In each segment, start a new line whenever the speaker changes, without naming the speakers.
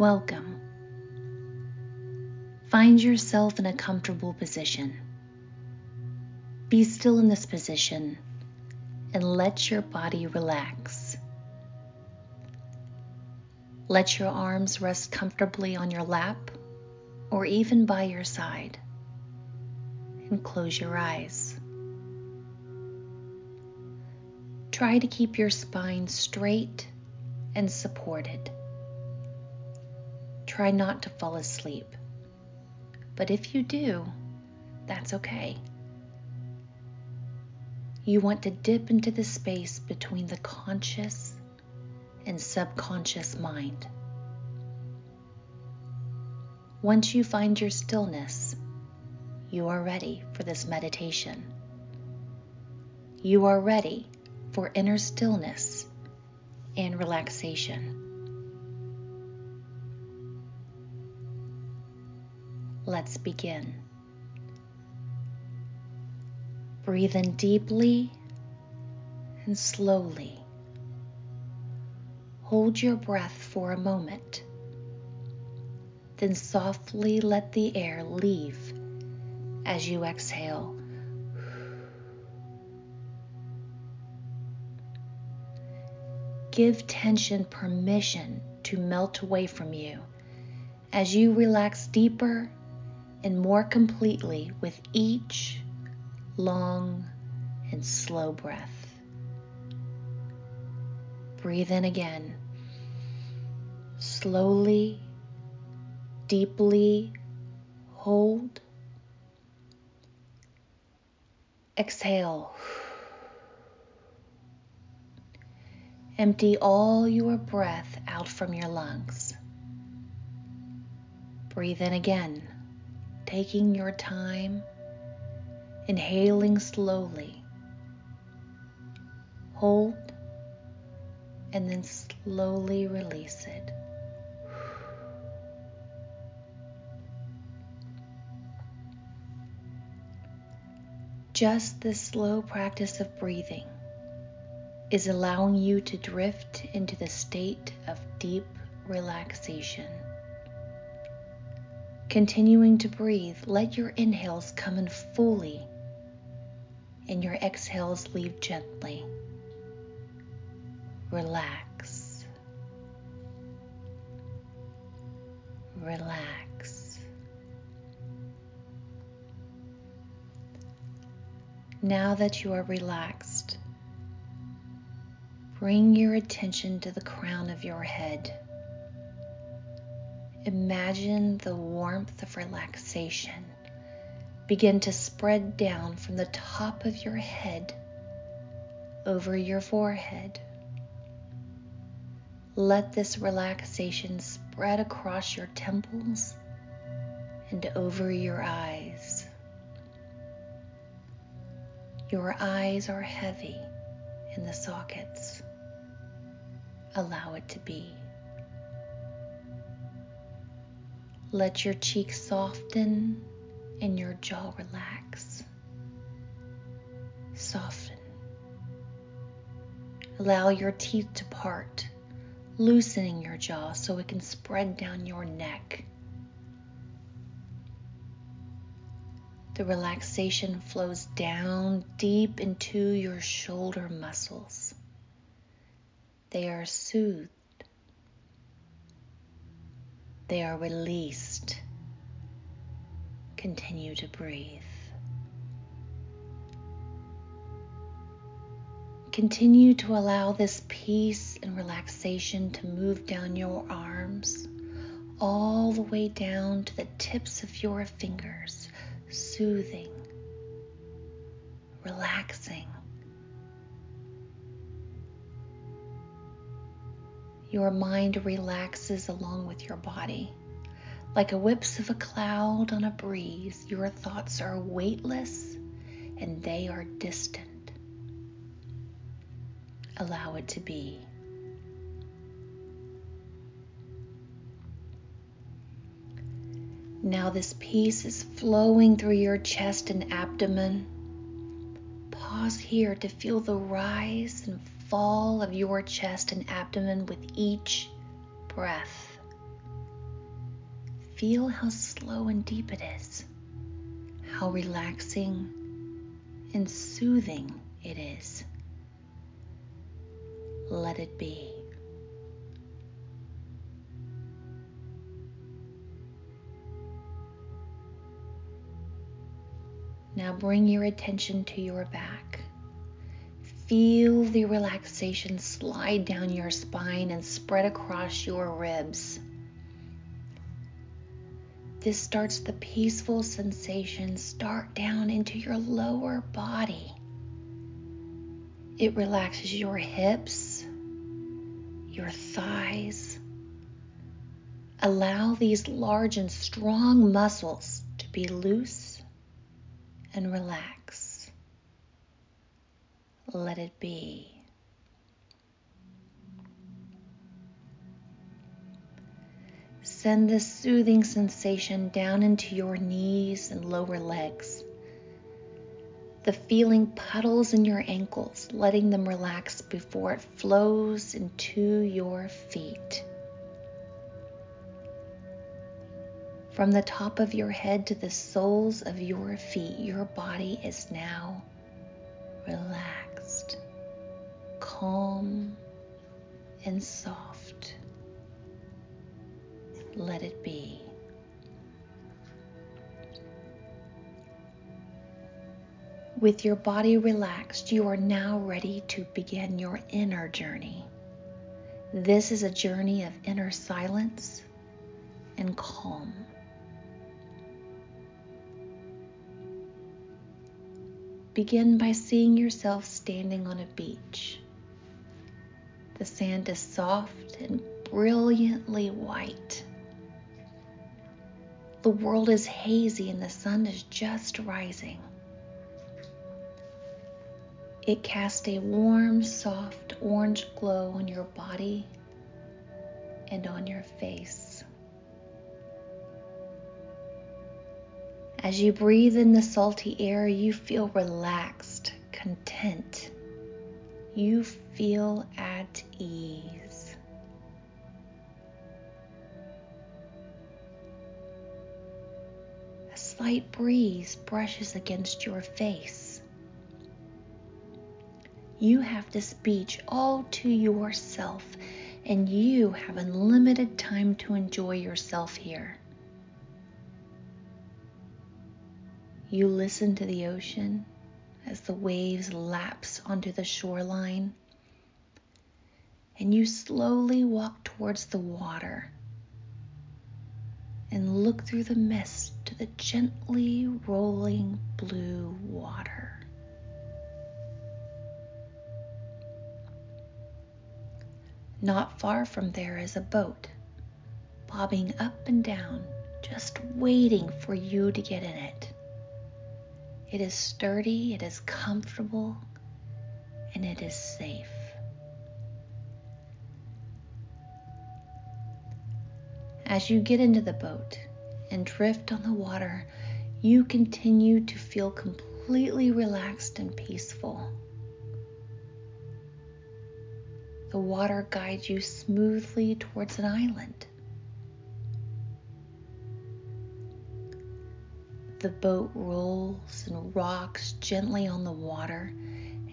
Welcome. Find yourself in a comfortable position. Be still in this position and let your body relax. Let your arms rest comfortably on your lap or even by your side. And close your eyes. Try to keep your spine straight and supported. Try not to fall asleep. But if you do, that's okay. You want to dip into the space between the conscious and subconscious mind. Once you find your stillness, you are ready for this meditation. You are ready for inner stillness and relaxation. Let's begin. Breathe in deeply and slowly. Hold your breath for a moment. Then softly let the air leave as you exhale. Give tension permission to melt away from you as you relax deeper and more completely with each long and slow breath. Breathe in again. Slowly, deeply hold. Exhale. Empty all your breath out from your lungs. Breathe in again taking your time, inhaling slowly. Hold and then slowly release it. Just this slow practice of breathing is allowing you to drift into the state of deep relaxation. Continuing to breathe, let your inhales come in fully and your exhales leave gently. Relax. Relax. Now that you are relaxed, bring your attention to the crown of your head. Imagine the warmth of relaxation begin to spread down from the top of your head over your forehead. Let this relaxation spread across your temples and over your eyes. Your eyes are heavy in the sockets. Allow it to be. Let your cheeks soften and your jaw relax. Soften. Allow your teeth to part, loosening your jaw so it can spread down your neck. The relaxation flows down deep into your shoulder muscles. They are soothed they are released. Continue to breathe. Continue to allow this peace and relaxation to move down your arms, all the way down to the tips of your fingers, soothing, relaxing. Your mind relaxes along with your body. Like a whips of a cloud on a breeze, your thoughts are weightless and they are distant. Allow it to be. Now, this peace is flowing through your chest and abdomen. Pause here to feel the rise and fall of your chest and abdomen with each breath. feel how slow and deep it is, how relaxing and soothing it is. Let it be. Now bring your attention to your back. Feel the relaxation slide down your spine and spread across your ribs. This starts the peaceful sensation start down into your lower body. It relaxes your hips, your thighs. Allow these large and strong muscles to be loose and relax. Let it be. Send this soothing sensation down into your knees and lower legs. The feeling puddles in your ankles, letting them relax before it flows into your feet. From the top of your head to the soles of your feet, your body is now relaxed, calm, and soft let it be. With your body relaxed, you are now ready to begin your inner journey. This is a journey of inner silence and calm. Begin by seeing yourself standing on a beach. The sand is soft and brilliantly white. The world is hazy and the sun is just rising. It casts a warm, soft orange glow on your body and on your face. As you breathe in the salty air, you feel relaxed, content. You feel at ease. A slight breeze brushes against your face. You have this beach all to yourself, and you have unlimited time to enjoy yourself here. You listen to the ocean as the waves lapse onto the shoreline, and you slowly walk towards the water and look through the mist to the gently rolling blue water. Not far from there is a boat, bobbing up and down, just waiting for you to get in it. It is sturdy, it is comfortable, and it is safe. As you get into the boat and drift on the water, you continue to feel completely relaxed and peaceful. The water guides you smoothly towards an island. The boat rolls and rocks gently on the water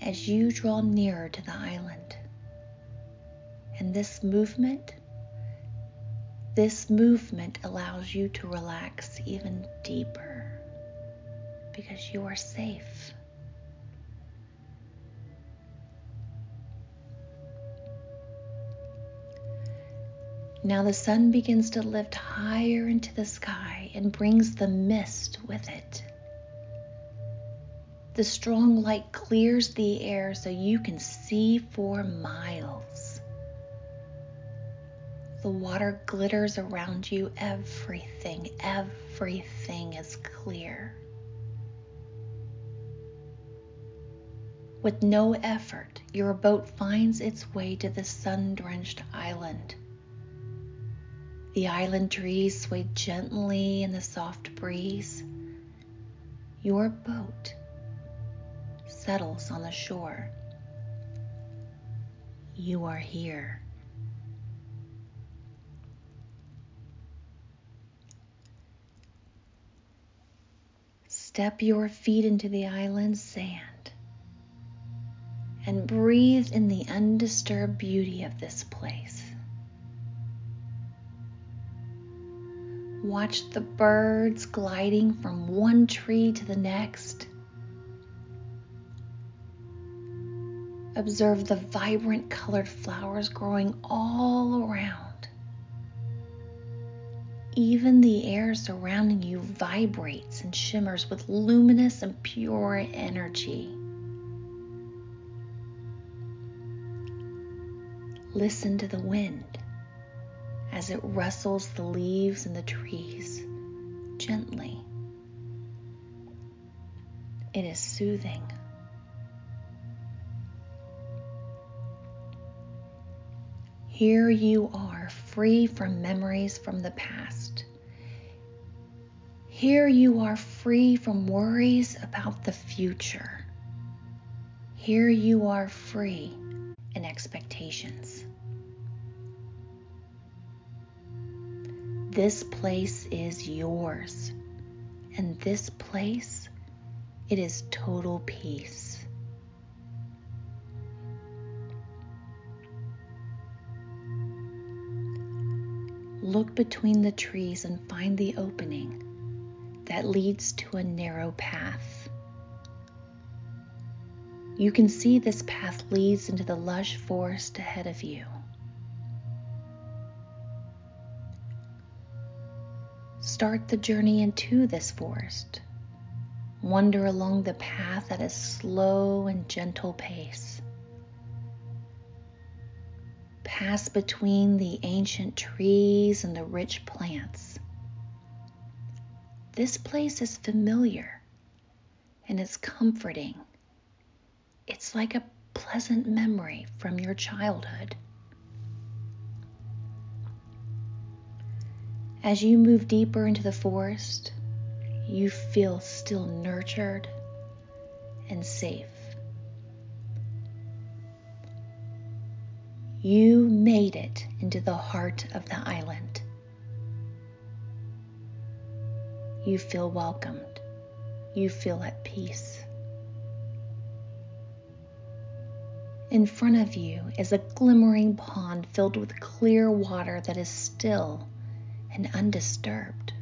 as you draw nearer to the island. And this movement this movement allows you to relax even deeper because you are safe. Now the sun begins to lift higher into the sky and brings the mist with it. The strong light clears the air so you can see for miles. The water glitters around you. Everything, everything is clear. With no effort, your boat finds its way to the sun drenched island. The island trees swayed gently in the soft breeze. Your boat settles on the shore. You are here. Step your feet into the island sand and breathe in the undisturbed beauty of this place. Watch the birds gliding from one tree to the next. Observe the vibrant colored flowers growing all around. Even the air surrounding you vibrates and shimmers with luminous and pure energy. Listen to the wind as it rustles the leaves in the trees gently. It is soothing. Here you are, free from memories from the past. Here you are, free from worries about the future. Here you are, free in expectations. This place is yours, and this place, it is total peace. Look between the trees and find the opening that leads to a narrow path. You can see this path leads into the lush forest ahead of you. Start the journey into this forest. Wander along the path at a slow and gentle pace. Pass between the ancient trees and the rich plants. This place is familiar and it's comforting. It's like a pleasant memory from your childhood. As you move deeper into the forest, you feel still nurtured and safe. You made it into the heart of the island. You feel welcomed. You feel at peace. In front of you is a glimmering pond filled with clear water that is still and undisturbed.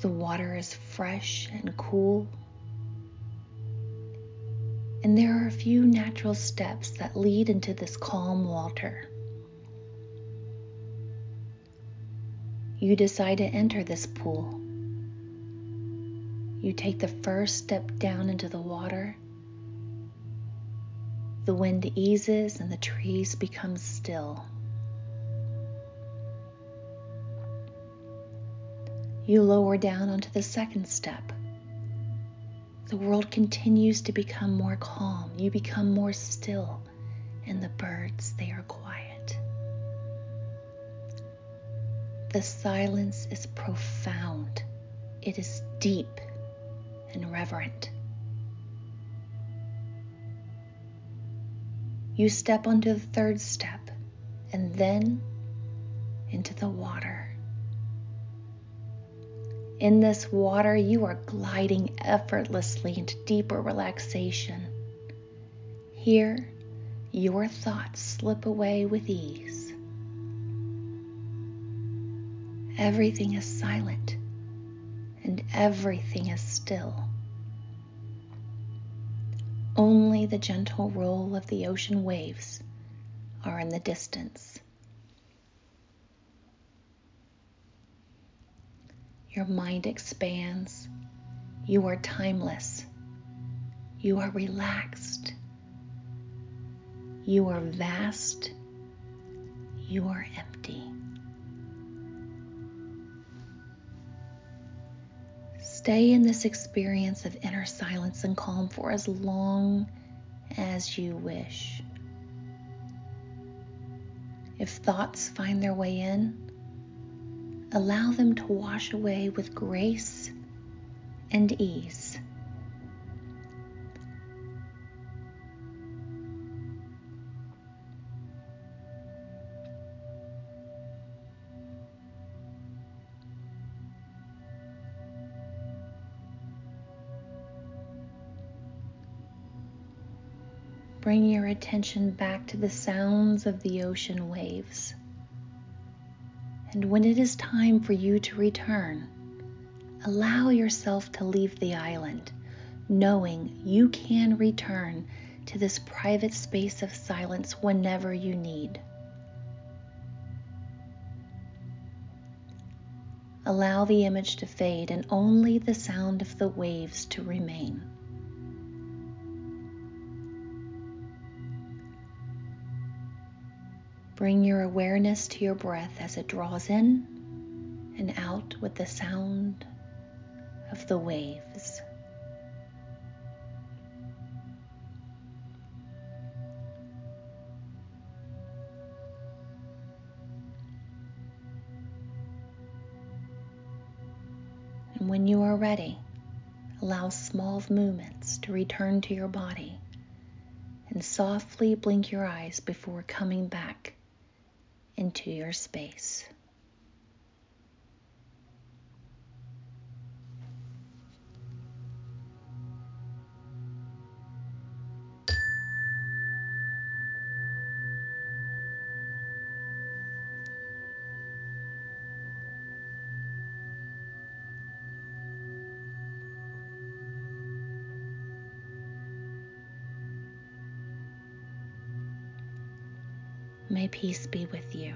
The water is fresh and cool, and there are a few natural steps that lead into this calm water. You decide to enter this pool. You take the first step down into the water. The wind eases and the trees become still. You lower down onto the second step. The world continues to become more calm. You become more still, and the birds, they are quiet. The silence is profound, it is deep and reverent. You step onto the third step and then into the water. In this water, you are gliding effortlessly into deeper relaxation. Here, your thoughts slip away with ease. Everything is silent and everything is still. Only the gentle roll of the ocean waves are in the distance. Your mind expands. You are timeless. You are relaxed. You are vast. You are empty. Stay in this experience of inner silence and calm for as long as you wish. If thoughts find their way in, allow them to wash away with grace and ease. Bring your attention back to the sounds of the ocean waves. And when it is time for you to return, allow yourself to leave the island, knowing you can return to this private space of silence whenever you need. Allow the image to fade and only the sound of the waves to remain. Bring your awareness to your breath as it draws in and out with the sound of the waves. And when you are ready, allow small movements to return to your body and softly blink your eyes before coming back into your space. May peace be with you.